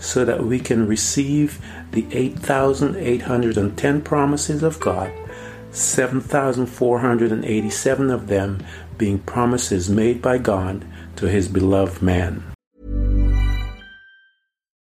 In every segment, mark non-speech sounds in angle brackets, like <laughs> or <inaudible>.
so that we can receive the 8,810 promises of God, 7,487 of them being promises made by God to his beloved man.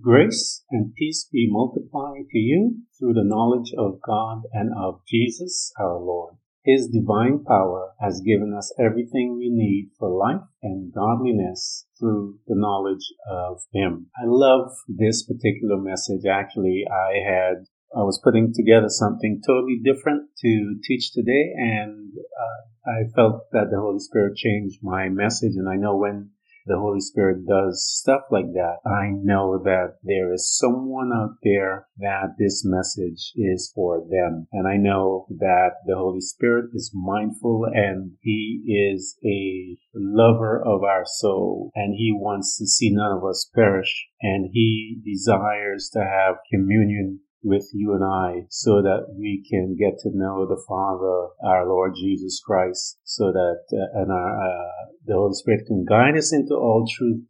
Grace and peace be multiplied to you through the knowledge of God and of Jesus our Lord. His divine power has given us everything we need for life and godliness through the knowledge of Him. I love this particular message. Actually, I had I was putting together something totally different to teach today, and uh, I felt that the Holy Spirit changed my message. And I know when the Holy Spirit does stuff like that, I know that there is someone out there that this message is for them. And I know that the Holy Spirit is mindful and He is a lover of our soul and He wants to see none of us perish and He desires to have communion with you and I so that we can get to know the Father, our Lord Jesus Christ, so that uh, and our, uh, the Holy Spirit can guide us into all truth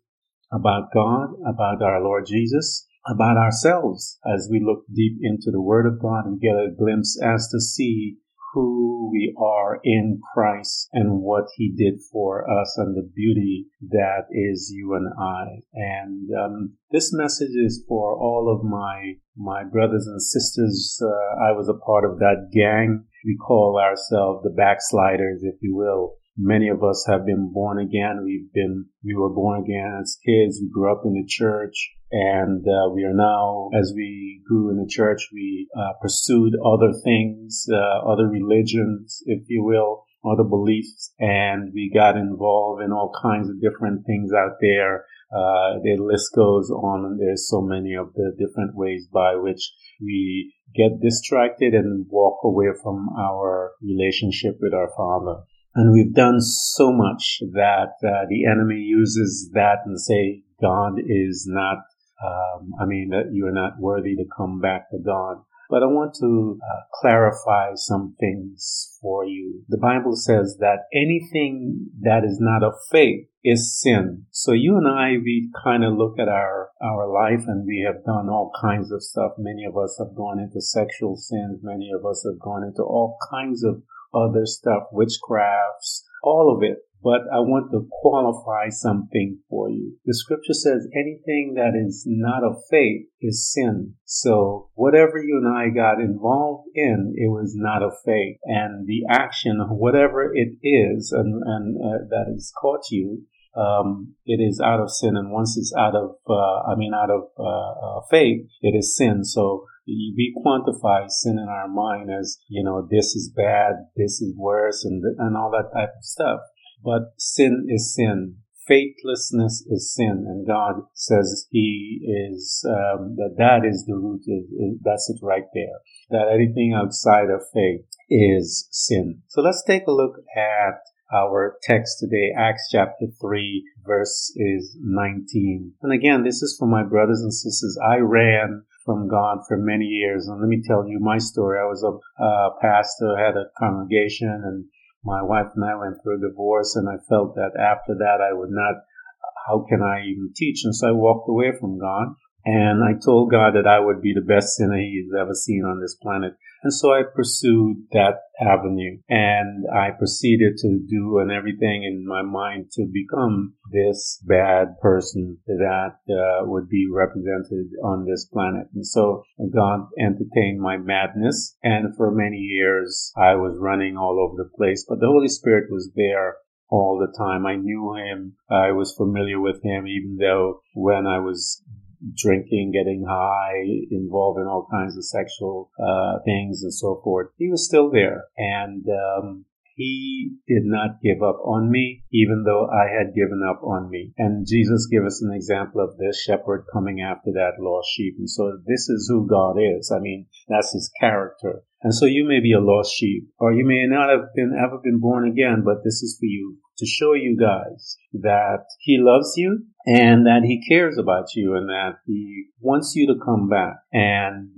about God, about our Lord Jesus, about ourselves. As we look deep into the Word of God, we get a glimpse as to see who we are in Christ and what He did for us and the beauty that is you and I. And um, this message is for all of my my brothers and sisters. Uh, I was a part of that gang. We call ourselves the backsliders, if you will. Many of us have been born again. We've been, we were born again as kids. We grew up in the church and uh, we are now, as we grew in the church, we uh, pursued other things, uh, other religions, if you will, other beliefs, and we got involved in all kinds of different things out there. Uh, the list goes on, there's so many of the different ways by which we get distracted and walk away from our relationship with our Father. And we've done so much that uh, the enemy uses that and say God is not, um, I mean, that you are not worthy to come back to God. But I want to uh, clarify some things for you. The Bible says that anything that is not of faith is sin. So you and I, we kind of look at our, our life and we have done all kinds of stuff. Many of us have gone into sexual sins. Many of us have gone into all kinds of other stuff, witchcrafts, all of it. But I want to qualify something for you. The scripture says anything that is not of faith is sin. So whatever you and I got involved in, it was not of faith. And the action, of whatever it is, and, and uh, that has caught you, um, it is out of sin. And once it's out of, uh, I mean, out of uh, uh faith, it is sin. So we quantify sin in our mind as, you know, this is bad, this is worse, and, and all that type of stuff. But sin is sin. Faithlessness is sin, and God says He is um, that that is the root. Of, that's it right there. That anything outside of faith is sin. So let's take a look at our text today, Acts chapter 3, verse is 19. And again, this is for my brothers and sisters. I ran from God for many years. And let me tell you my story. I was a uh, pastor, had a congregation, and my wife and I went through a divorce, and I felt that after that I would not, how can I even teach? And so I walked away from God. And I told God that I would be the best sinner he's ever seen on this planet. And so I pursued that avenue and I proceeded to do and everything in my mind to become this bad person that uh, would be represented on this planet. And so God entertained my madness. And for many years, I was running all over the place, but the Holy Spirit was there all the time. I knew him. I was familiar with him, even though when I was drinking, getting high, involved in all kinds of sexual uh, things and so forth. He was still there, and um, he did not give up on me, even though I had given up on me. And Jesus gave us an example of this shepherd coming after that lost sheep. And so this is who God is. I mean, that's his character. And so you may be a lost sheep, or you may not have been ever been born again, but this is for you to show you guys that he loves you and that he cares about you and that he wants you to come back. And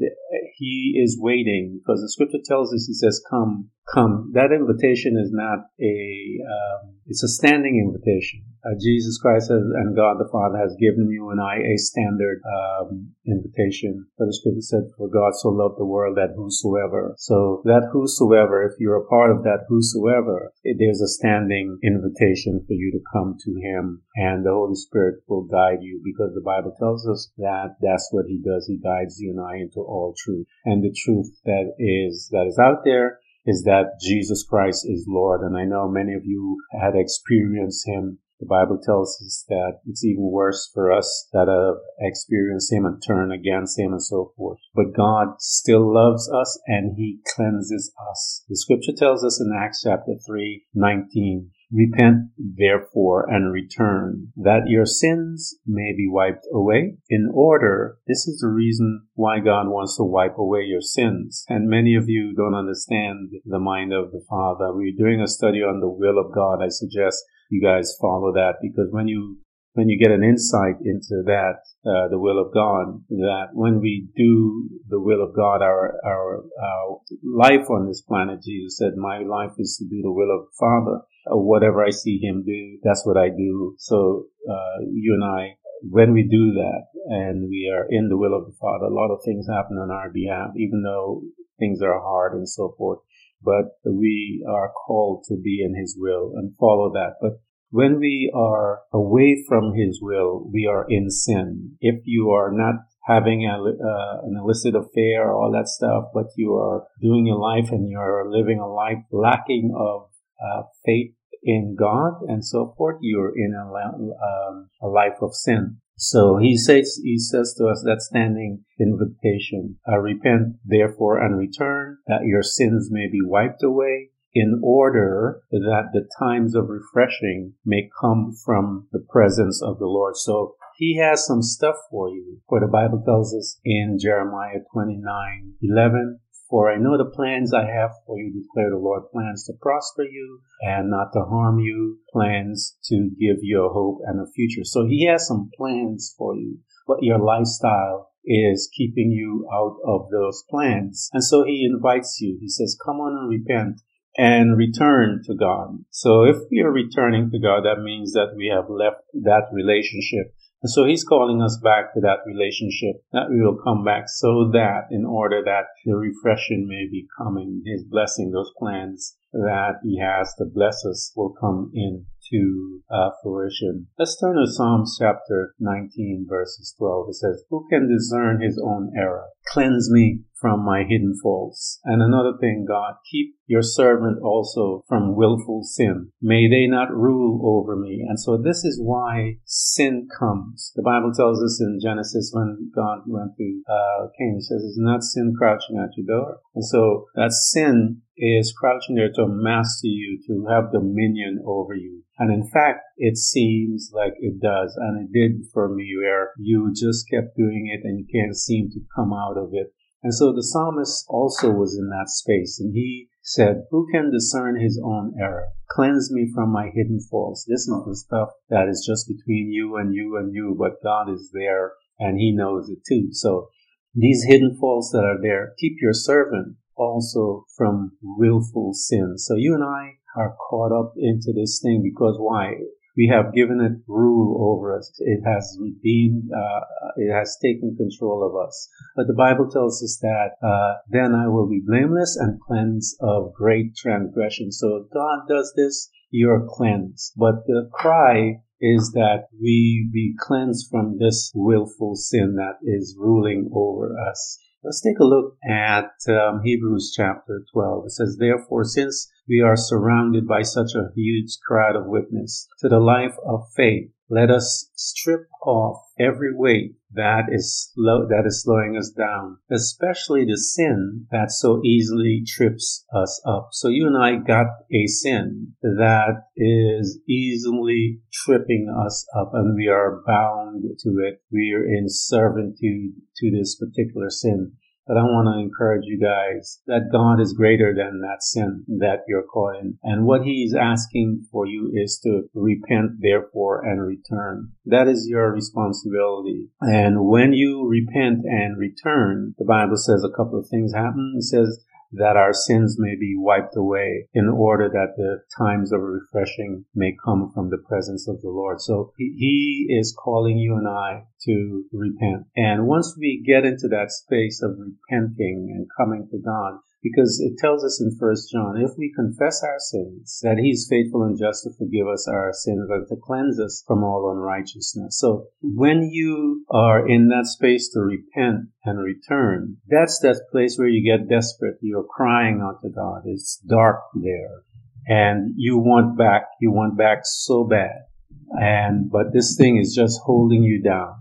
he is waiting because the scripture tells us he says come come. That invitation is not a um, it's a standing invitation. Uh, jesus christ has, and god the father has given you and i a standard um, invitation. For the scripture said for god so loved the world that whosoever so that whosoever if you're a part of that whosoever there's a standing invitation for you to come to him and the holy spirit will guide you because the bible tells us that that's what he does. He guides you and i into all truth. And the truth that is that is out there is that Jesus Christ is Lord. And I know many of you had experienced him. The Bible tells us that it's even worse for us that have experienced him and turn against him and so forth. But God still loves us and he cleanses us. The scripture tells us in Acts chapter 3, 19, Repent therefore and return, that your sins may be wiped away. In order, this is the reason why God wants to wipe away your sins. And many of you don't understand the mind of the Father. We're doing a study on the will of God. I suggest you guys follow that because when you when you get an insight into that, uh, the will of God, that when we do the will of God, our, our, our life on this planet, Jesus said, my life is to do the will of the Father. Whatever I see Him do, that's what I do. So, uh, you and I, when we do that and we are in the will of the Father, a lot of things happen on our behalf, even though things are hard and so forth. But we are called to be in His will and follow that. But when we are away from His will, we are in sin. If you are not having a, uh, an illicit affair, all that stuff, but you are doing your life and you're living a life lacking of uh, faith in God and so forth, you're in a, um, a life of sin. So he says, he says to us that standing invitation, uh, repent therefore and return that your sins may be wiped away in order that the times of refreshing may come from the presence of the Lord. So he has some stuff for you. For the Bible tells us in Jeremiah 29, 11, for I know the plans I have for you, declare the Lord, plans to prosper you and not to harm you, plans to give you a hope and a future. So he has some plans for you, but your lifestyle is keeping you out of those plans. And so he invites you. He says, come on and repent and return to God. So if we are returning to God, that means that we have left that relationship. And so he's calling us back to that relationship that we will come back so that in order that the refreshing may be coming, his blessing, those plans that he has to bless us will come in to uh, fruition. Let's turn to Psalms chapter 19 verses 12. It says, Who can discern his own error? Cleanse me from my hidden faults. And another thing, God, keep your servant also from willful sin. May they not rule over me. And so this is why sin comes. The Bible tells us in Genesis when God went to uh, Cain, he says, is not sin crouching at your door? And so that sin is crouching there to master you, to have dominion over you. And in fact, it seems like it does. And it did for me where you just kept doing it and you can't seem to come out of it. And so the psalmist also was in that space and he said, who can discern his own error? Cleanse me from my hidden faults. This is the stuff that is just between you and you and you, but God is there and he knows it too. So these hidden faults that are there, keep your servant also from willful sin. So you and I are caught up into this thing because why? We have given it rule over us. It has redeemed, uh, it has taken control of us. But the Bible tells us that, uh, then I will be blameless and cleansed of great transgression. So God does this, you're cleansed. But the cry is that we be cleansed from this willful sin that is ruling over us. Let's take a look at um, Hebrews chapter 12. It says, Therefore, since we are surrounded by such a huge crowd of witness to the life of faith, let us strip off every weight that is slow, that is slowing us down, especially the sin that so easily trips us up. So you and I got a sin that is easily tripping us up and we are bound to it. We are in servitude to this particular sin. But I want to encourage you guys that God is greater than that sin that you're caught in. And what He's asking for you is to repent, therefore, and return. That is your responsibility. And when you repent and return, the Bible says a couple of things happen. It says, that our sins may be wiped away in order that the times of refreshing may come from the presence of the Lord. So he is calling you and I to repent. And once we get into that space of repenting and coming to God, because it tells us in First John, if we confess our sins, that He is faithful and just to forgive us our sins and to cleanse us from all unrighteousness. So when you are in that space to repent and return, that's that place where you get desperate. You're crying out to God. It's dark there, and you want back. You want back so bad and but this thing is just holding you down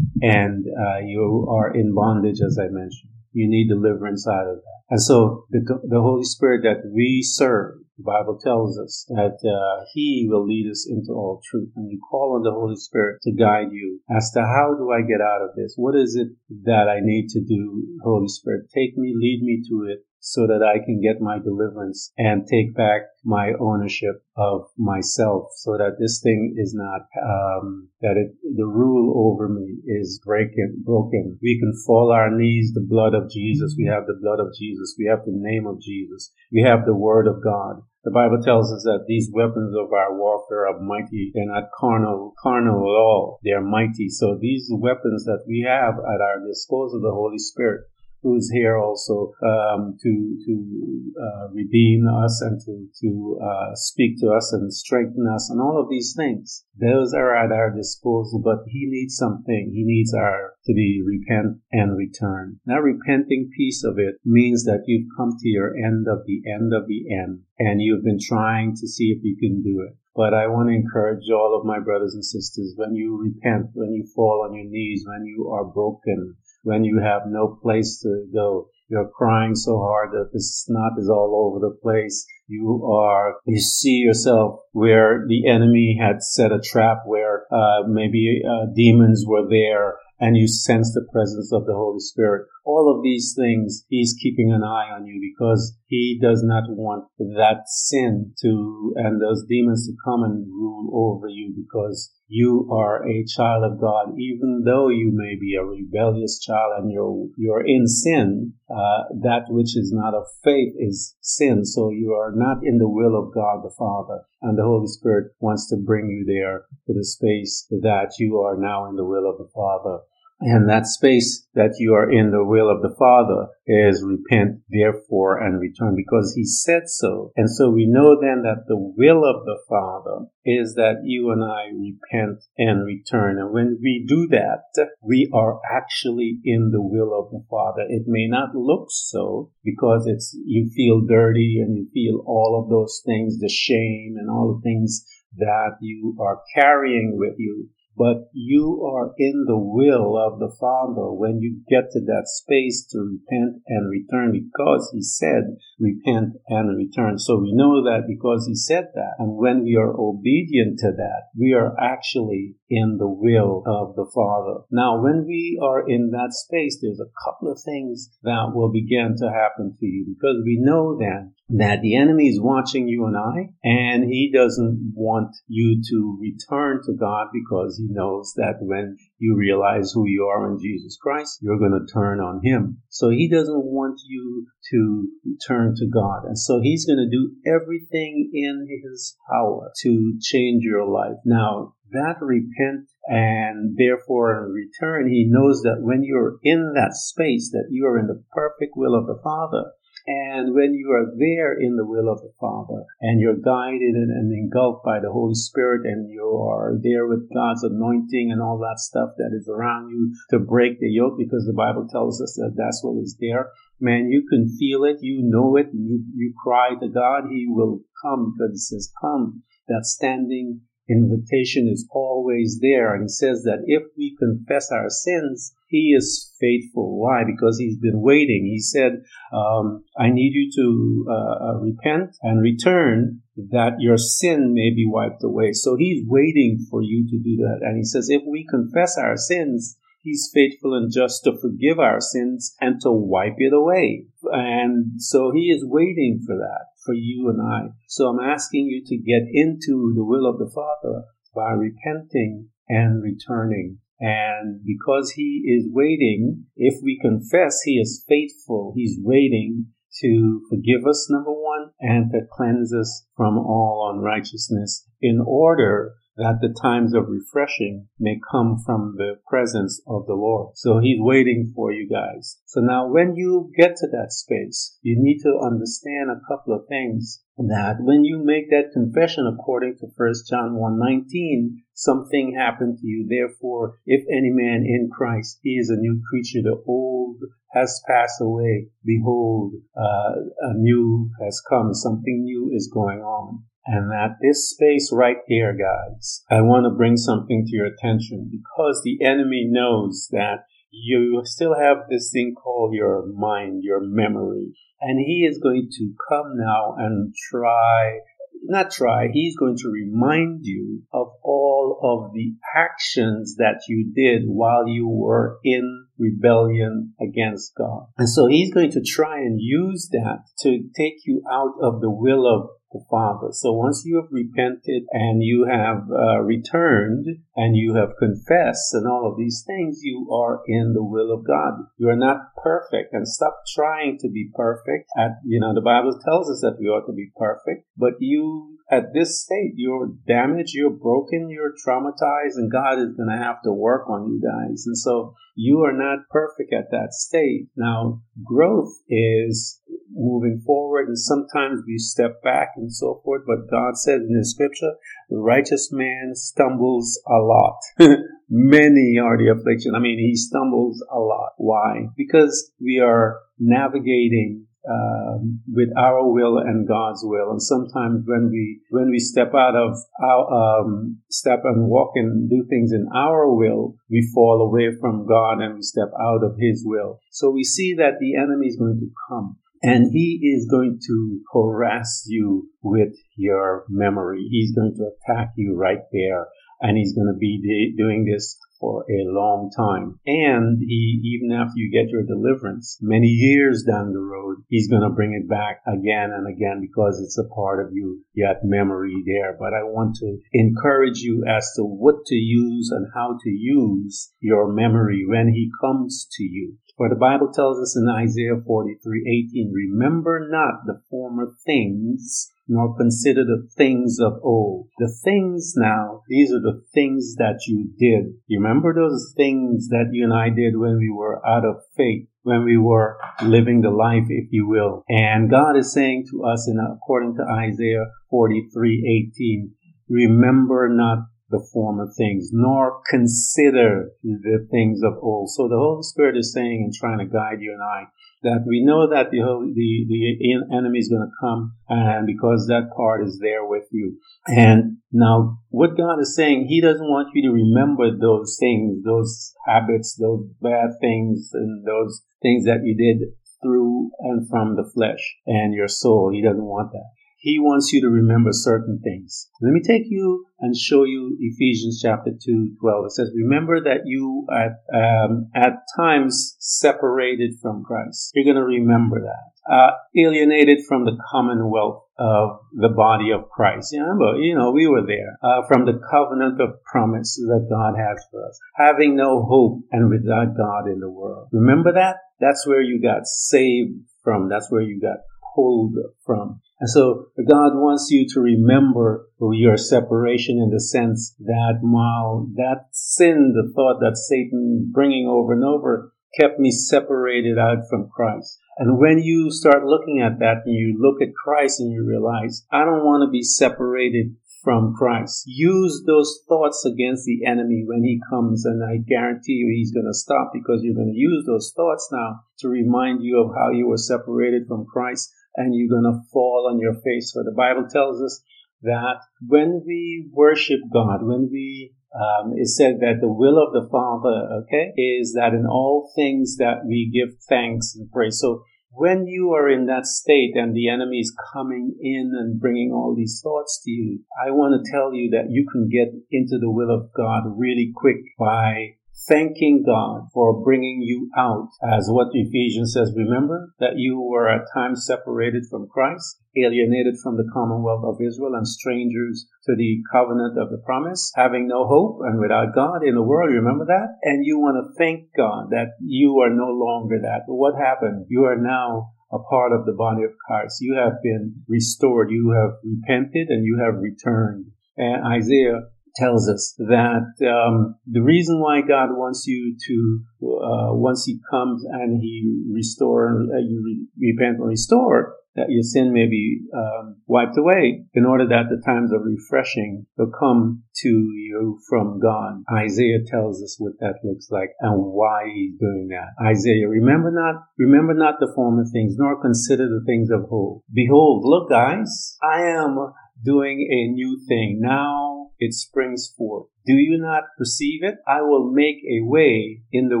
and uh, you are in bondage as i mentioned you need deliverance out of that and so the, the Holy Spirit that we serve, the Bible tells us that uh, He will lead us into all truth. And you call on the Holy Spirit to guide you as to how do I get out of this? What is it that I need to do? Holy Spirit, take me, lead me to it so that I can get my deliverance and take back my ownership of myself so that this thing is not, um, that it, the rule over me is breaking, broken. We can fall our knees, the blood of Jesus. We have the blood of Jesus. We have the name of Jesus. We have the word of God. The Bible tells us that these weapons of our warfare are mighty. They're not carnal, carnal at all. They're mighty. So these weapons that we have at our disposal, the Holy Spirit, who's here also um, to to uh, redeem us and to to uh, speak to us and strengthen us and all of these things. Those are at our disposal, but He needs something. He needs our to be repent and return. That repenting piece of it means that you've come to your end of the end of the end, and you've been trying to see if you can do it. But I want to encourage all of my brothers and sisters when you repent, when you fall on your knees, when you are broken, when you have no place to go. You're crying so hard that the snot is all over the place. You are, you see yourself where the enemy had set a trap where uh, maybe uh, demons were there and you sense the presence of the Holy Spirit. All of these things, He's keeping an eye on you because He does not want that sin to, and those demons to come and rule over you because you are a child of God, even though you may be a rebellious child and you're, you're in sin, uh, that which is not of faith is sin. So you are not in the will of God the Father. And the Holy Spirit wants to bring you there to the space that you are now in the will of the Father. And that space that you are in the will of the Father is repent, therefore, and return because He said so. And so we know then that the will of the Father is that you and I repent and return. And when we do that, we are actually in the will of the Father. It may not look so because it's, you feel dirty and you feel all of those things, the shame and all the things that you are carrying with you but you are in the will of the Father when you get to that space to repent and return because He said, repent and return. So we know that because He said that. And when we are obedient to that, we are actually in the will of the Father. Now, when we are in that space, there's a couple of things that will begin to happen to you because we know then that the enemy is watching you and I, and he doesn't want you to return to God because he knows that when you realize who you are in Jesus Christ, you're going to turn on him. So he doesn't want you to turn to God. And so he's going to do everything in his power to change your life. Now, that repent and therefore in return, he knows that when you're in that space, that you are in the perfect will of the Father, and when you are there in the will of the Father and you're guided and, engulfed by the Holy Spirit and you are there with God's anointing and all that stuff that is around you to break the yoke because the Bible tells us that that's what is there. Man, you can feel it, you know it, you, you cry to God, He will come because it says, come. That standing invitation is always there. And he says that if we confess our sins, he is faithful. Why? Because he's been waiting. He said, um, I need you to uh, uh, repent and return that your sin may be wiped away. So he's waiting for you to do that. And he says, if we confess our sins, He's faithful and just to forgive our sins and to wipe it away. And so he is waiting for that for you and I. So I'm asking you to get into the will of the Father by repenting and returning. And because he is waiting, if we confess he is faithful, he's waiting to forgive us, number one, and to cleanse us from all unrighteousness in order that the times of refreshing may come from the presence of the Lord. So he's waiting for you guys. So now when you get to that space, you need to understand a couple of things that when you make that confession according to 1 John 1:19, something happened to you. Therefore, if any man in Christ, he is a new creature. The old has passed away. Behold, uh, a new has come. Something new is going on. And at this space right here, guys, I want to bring something to your attention because the enemy knows that you still have this thing called your mind, your memory. And he is going to come now and try, not try, he's going to remind you of all of the actions that you did while you were in rebellion against God. And so he's going to try and use that to take you out of the will of the Father. So once you have repented and you have uh, returned and you have confessed and all of these things, you are in the will of God. You are not perfect and stop trying to be perfect. At, you know, the Bible tells us that we ought to be perfect, but you, at this state, you're damaged, you're broken, you're traumatized, and God is going to have to work on you guys. And so you are not perfect at that state. Now, growth is moving forward, and sometimes we step back and so forth. But God says in the Scripture, "The righteous man stumbles a lot." <laughs> Many are the affliction. I mean, he stumbles a lot. Why? Because we are navigating um, with our will and God's will. And sometimes when we when we step out of our um, step and walk and do things in our will, we fall away from God and we step out of His will. So we see that the enemy is going to come. And he is going to harass you with your memory. He's going to attack you right there. And he's going to be de- doing this for a long time. And he, even after you get your deliverance, many years down the road, he's going to bring it back again and again because it's a part of you. You have memory there. But I want to encourage you as to what to use and how to use your memory when he comes to you. For the Bible tells us in Isaiah 43:18, remember not the former things, nor consider the things of old. The things now, these are the things that you did. You remember those things that you and I did when we were out of faith, when we were living the life, if you will. And God is saying to us in according to Isaiah 43:18, remember not the former things, nor consider the things of old. So the Holy Spirit is saying and trying to guide you and I that we know that the the the enemy is going to come, and because that part is there with you. And now, what God is saying, He doesn't want you to remember those things, those habits, those bad things, and those things that you did through and from the flesh and your soul. He doesn't want that. He wants you to remember certain things. Let me take you and show you Ephesians chapter 2, 12. It says, remember that you at, um, at times separated from Christ. You're going to remember that. uh, alienated from the commonwealth of the body of Christ. Remember, you know, we were there uh, from the covenant of promise that God has for us, having no hope and without God in the world. Remember that? That's where you got saved from. That's where you got pulled from. And so God wants you to remember your separation in the sense that while that sin, the thought that Satan bringing over and over kept me separated out from Christ. And when you start looking at that and you look at Christ and you realize, I don't want to be separated from Christ. Use those thoughts against the enemy when he comes, and I guarantee you he's going to stop because you're going to use those thoughts now to remind you of how you were separated from Christ and you're going to fall on your face. For the Bible tells us that when we worship God, when we um, it said that the will of the Father, okay, is that in all things that we give thanks and praise. So when you are in that state and the enemy is coming in and bringing all these thoughts to you, I want to tell you that you can get into the will of God really quick by thanking God for bringing you out as what Ephesians says. Remember that you were at times separated from Christ, alienated from the commonwealth of Israel and strangers to the covenant of the promise, having no hope and without God in the world. Remember that? And you want to thank God that you are no longer that. But what happened? You are now a part of the body of Christ. You have been restored. You have repented and you have returned. And Isaiah tells us that um, the reason why God wants you to, uh, once He comes and He restore, uh, you re- repent and restore, that your sin may be um, wiped away, in order that the times of refreshing will come to you from God. Isaiah tells us what that looks like and why He's doing that. Isaiah, remember not, remember not the former things, nor consider the things of old. Behold, look, guys, I am doing a new thing now it springs forth. Do you not perceive it? I will make a way in the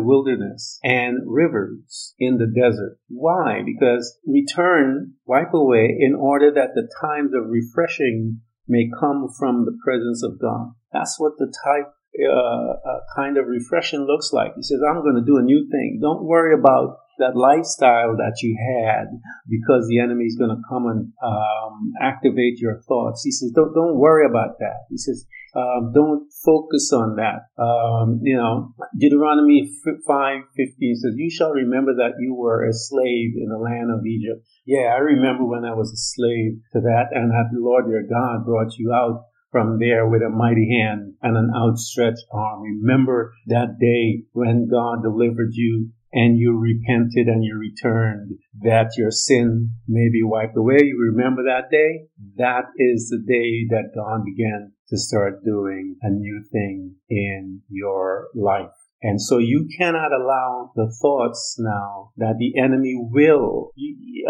wilderness and rivers in the desert. Why? Because return, wipe away in order that the times of refreshing may come from the presence of God. That's what the type uh, uh, kind of refreshing looks like. He says, I'm going to do a new thing. Don't worry about that lifestyle that you had because the enemy is going to come and um, activate your thoughts. He says, don't, don't worry about that. He says, um, don't focus on that. Um, you know, Deuteronomy 5, 15 says, you shall remember that you were a slave in the land of Egypt. Yeah, I remember when I was a slave to that and that the Lord your God brought you out from there with a mighty hand and an outstretched arm. Remember that day when God delivered you and you repented and you returned, that your sin may be wiped away. You remember that day? That is the day that God began to start doing a new thing in your life. And so you cannot allow the thoughts now that the enemy will.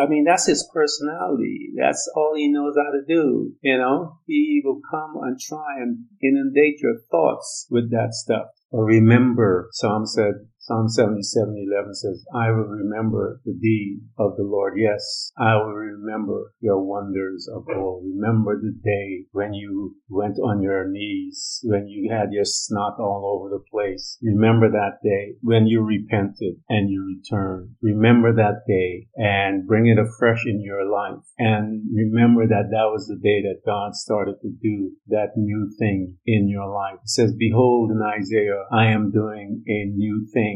I mean, that's his personality. That's all he knows how to do. You know, he will come and try and inundate your thoughts with that stuff. Remember, Psalm said, Psalm 77, 11 says, I will remember the deed of the Lord. Yes, I will remember your wonders of old. Remember the day when you went on your knees, when you had your snot all over the place. Remember that day when you repented and you returned. Remember that day and bring it afresh in your life. And remember that that was the day that God started to do that new thing in your life. It says, behold in Isaiah, I am doing a new thing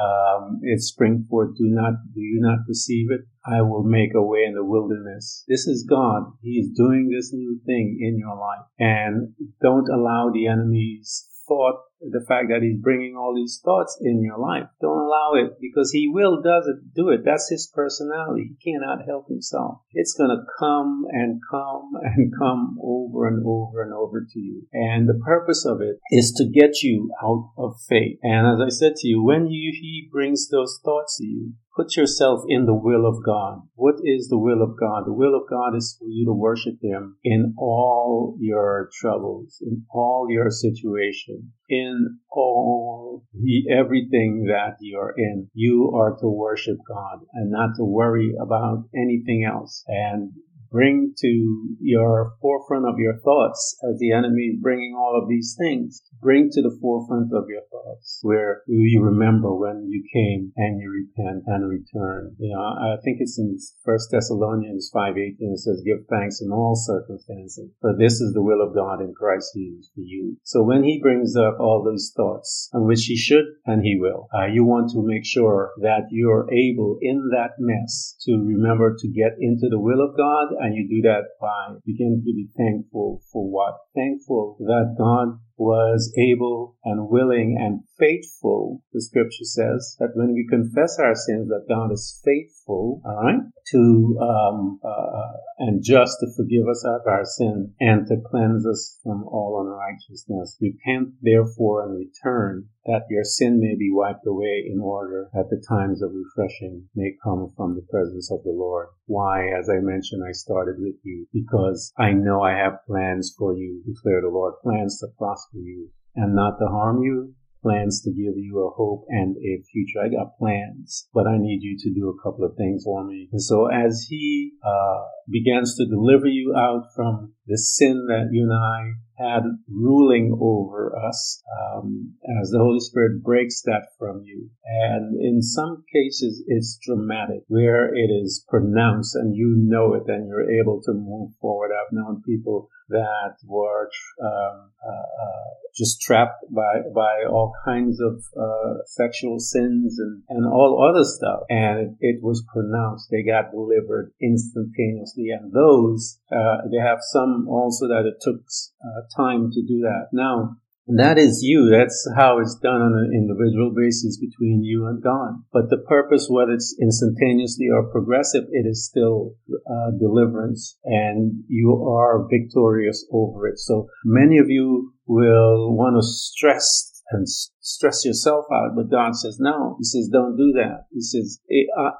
um, it spring forth, do not, do you not perceive it? I will make a way in the wilderness. This is God. He is doing this new thing in your life. And don't allow the enemy's thought the fact that he's bringing all these thoughts in your life. Don't allow it because he will does it, do it. That's his personality. He cannot help himself. It's going to come and come <laughs> and come over and over and over to you. And the purpose of it is to get you out of faith. And as I said to you, when you, he brings those thoughts to you, Put yourself in the will of God. What is the will of God? The will of God is for you to worship Him in all your troubles, in all your situation, in all the everything that you're in. You are to worship God and not to worry about anything else. And bring to your forefront of your thoughts as the enemy bringing all of these things. Bring to the forefront of your thoughts where you remember when you came and you repent and return. You know, I think it's in First Thessalonians 5:18 it says, "Give thanks in all circumstances, for this is the will of God in Christ Jesus for you." So when he brings up all those thoughts, on which he should and he will, uh, you want to make sure that you're able in that mess to remember to get into the will of God, and you do that by beginning to be thankful for what? Thankful that God was able and willing and faithful, the scripture says, that when we confess our sins, that God is faithful, all right, to, um, uh, and just to forgive us of our sin and to cleanse us from all unrighteousness. Repent therefore and return that your sin may be wiped away in order that the times of refreshing may come from the presence of the Lord. Why? As I mentioned, I started with you because I know I have plans for you, declare the Lord, plans to prosper you and not to harm you, plans to give you a hope and a future. I got plans, but I need you to do a couple of things for me. And so as he uh, begins to deliver you out from the sin that you and I had ruling over us, um, as the Holy Spirit breaks that from you. And in some cases, it's dramatic, where it is pronounced and you know it and you're able to move forward. I've known people that were um, uh, uh, just trapped by by all kinds of uh, sexual sins and, and all other stuff, and it, it, was pronounced. They got delivered instantaneously, and those uh, they have some also that it took uh, time to do that. Now that is you. That's how it's done on an individual basis between you and God. But the purpose, whether it's instantaneously or progressive, it is still uh, deliverance and you are victorious over it. So many of you will want to stress and stress yourself out. But God says, no. He says, don't do that. He says,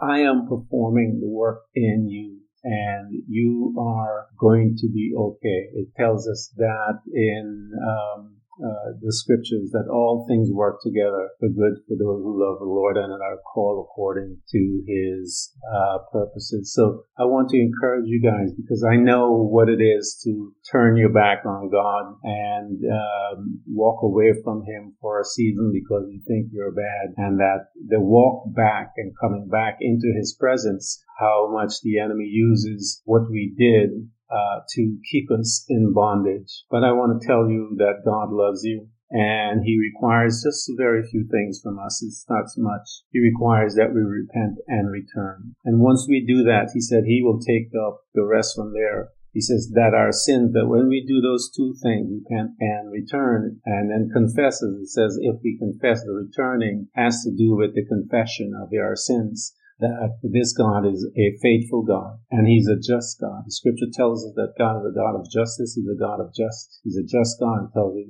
I am performing the work in you and you are going to be okay. It tells us that in um, uh, the scriptures that all things work together for good for those who love the Lord and are called according to his uh, purposes. So I want to encourage you guys because I know what it is to turn your back on God and um, walk away from him for a season because you think you're bad and that the walk back and coming back into his presence, how much the enemy uses what we did uh, to keep us in bondage. But I want to tell you that God loves you and he requires just very few things from us. It's not much. He requires that we repent and return. And once we do that, he said he will take up the rest from there. He says that our sins, that when we do those two things, repent and return, and then confesses, it says, if we confess, the returning has to do with the confession of our sins that this God is a faithful God and he's a just God. The scripture tells us that God is a God of justice. He's a God of justice. He's a just God and tells us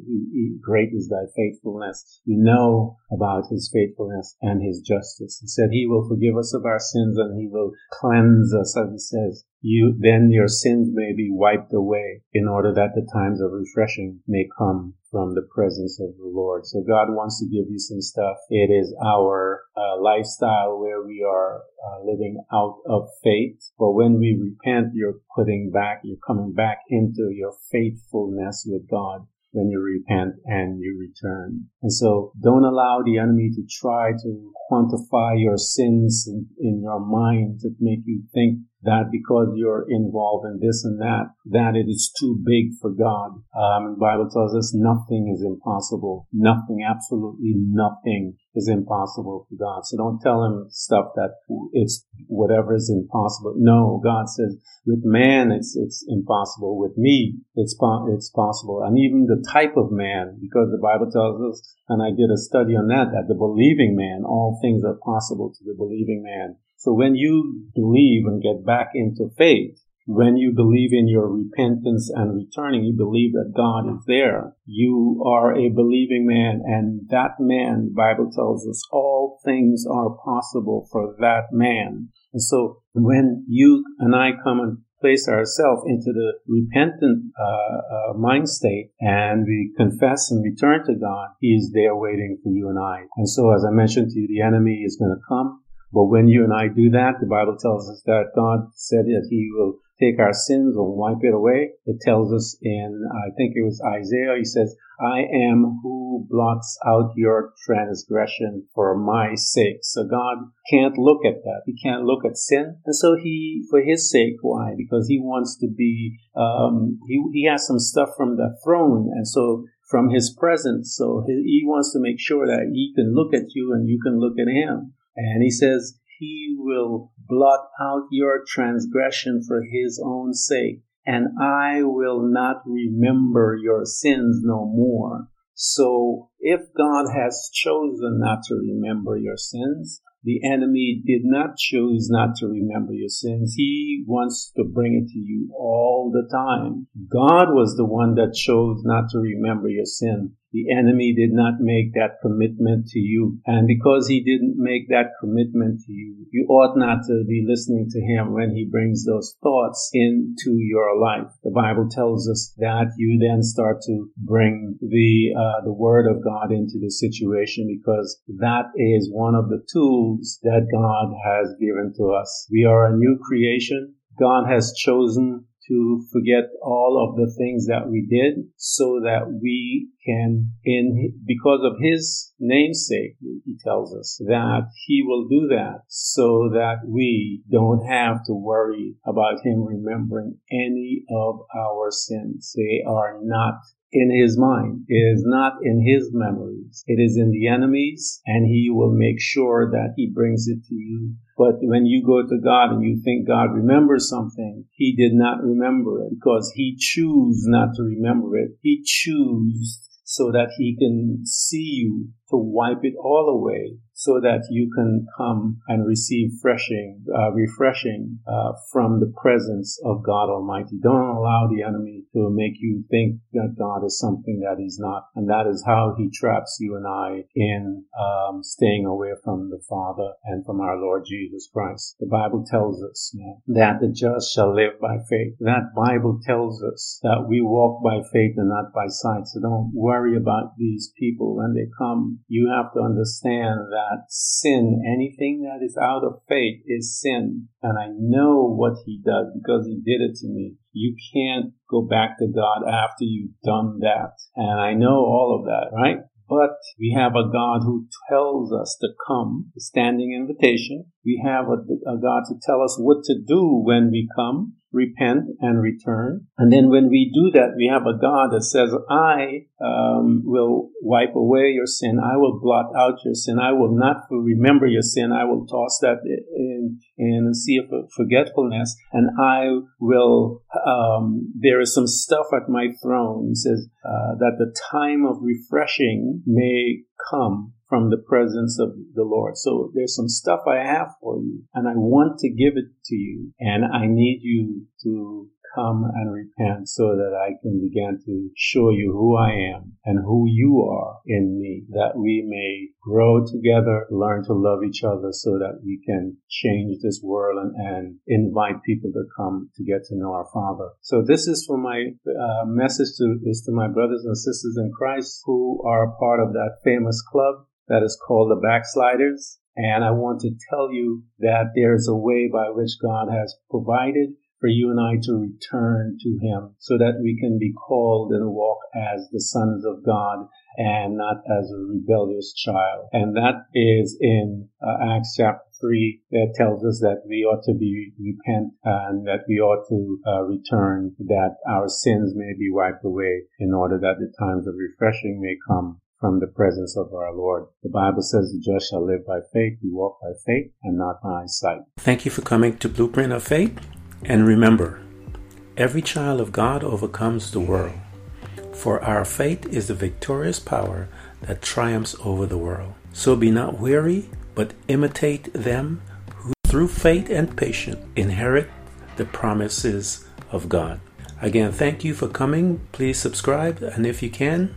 great is thy faithfulness. We know about his faithfulness and his justice. He said he will forgive us of our sins and he will cleanse us, as he says, you then your sins may be wiped away in order that the times of refreshing may come from the presence of the Lord. So God wants to give you some stuff. It is our uh, lifestyle where we are uh, living out of faith. But when we repent, you're putting back, you're coming back into your faithfulness with God when you repent and you return. And so don't allow the enemy to try to quantify your sins in, in your mind to make you think that because you're involved in this and that, that it is too big for God. Um, the Bible tells us nothing is impossible. Nothing, absolutely nothing is impossible for God. So don't tell him stuff that it's whatever is impossible. No, God says with man it's it's impossible. With me it's it's possible. And even the type of man, because the Bible tells us, and I did a study on that, that the believing man, all things are possible to the believing man. So when you believe and get back into faith, when you believe in your repentance and returning, you believe that God is there. You are a believing man, and that man, the Bible tells us, all things are possible for that man. And so when you and I come and place ourselves into the repentant uh, uh, mind state and we confess and return to God, He is there waiting for you and I. And so, as I mentioned to you, the enemy is going to come. But when you and I do that, the Bible tells us that God said that He will take our sins and wipe it away. It tells us in, I think it was Isaiah, he says, I am who blots out your transgression for my sake. So God can't look at that. He can't look at sin. And so he, for his sake, why? Because he wants to be, um, he, he has some stuff from the throne. And so from his presence. So he, he wants to make sure that he can look at you and you can look at him. And he says, he will blot out your transgression for his own sake, and I will not remember your sins no more. So if God has chosen not to remember your sins, the enemy did not choose not to remember your sins. He wants to bring it to you all the time. God was the one that chose not to remember your sin. The enemy did not make that commitment to you. And because he didn't make that commitment to you, you ought not to be listening to him when he brings those thoughts into your life. The Bible tells us that you then start to bring the, uh, the word of God into the situation because that is one of the tools that God has given to us. We are a new creation. God has chosen to forget all of the things that we did so that we can, in, because of his namesake, he tells us that he will do that so that we don't have to worry about him remembering any of our sins. They are not in his mind. It is not in his memories. It is in the enemy's and he will make sure that he brings it to you. But when you go to God and you think God remembers something, he did not remember it because he chose not to remember it. He chose so that he can see you to wipe it all away so that you can come and receive freshing, uh, refreshing uh, from the presence of God Almighty. Don't allow the enemy to make you think that God is something that He's not, and that is how He traps you and I in um, staying away from the Father and from our Lord Jesus Christ. The Bible tells us that the just shall live by faith. That Bible tells us that we walk by faith and not by sight. So don't worry about these people when they come you have to understand that sin, anything that is out of faith is sin. And I know what he does because he did it to me. You can't go back to God after you've done that. And I know all of that, right? But we have a God who tells us to come, standing invitation. We have a, a God to tell us what to do when we come repent and return. And then when we do that, we have a God that says, I um, will wipe away your sin. I will blot out your sin. I will not remember your sin. I will toss that in, in a sea of forgetfulness. And I will, um, there is some stuff at my throne. Says uh, that the time of refreshing may come from the presence of the Lord. So there's some stuff I have for you and I want to give it to you and I need you to come and repent so that I can begin to show you who I am and who you are in me, that we may grow together, learn to love each other so that we can change this world and, and invite people to come to get to know our Father. So this is for my uh, message to, is to my brothers and sisters in Christ who are a part of that famous club that is called the Backsliders. And I want to tell you that there's a way by which God has provided for you and I to return to Him so that we can be called and walk as the sons of God and not as a rebellious child. And that is in uh, Acts chapter 3 that tells us that we ought to be repent and that we ought to uh, return that our sins may be wiped away in order that the times of refreshing may come from the presence of our Lord. The Bible says the just shall live by faith. We walk by faith and not by sight. Thank you for coming to Blueprint of Faith. And remember, every child of God overcomes the world. For our faith is the victorious power that triumphs over the world. So be not weary, but imitate them who through faith and patience inherit the promises of God. Again, thank you for coming. Please subscribe, and if you can,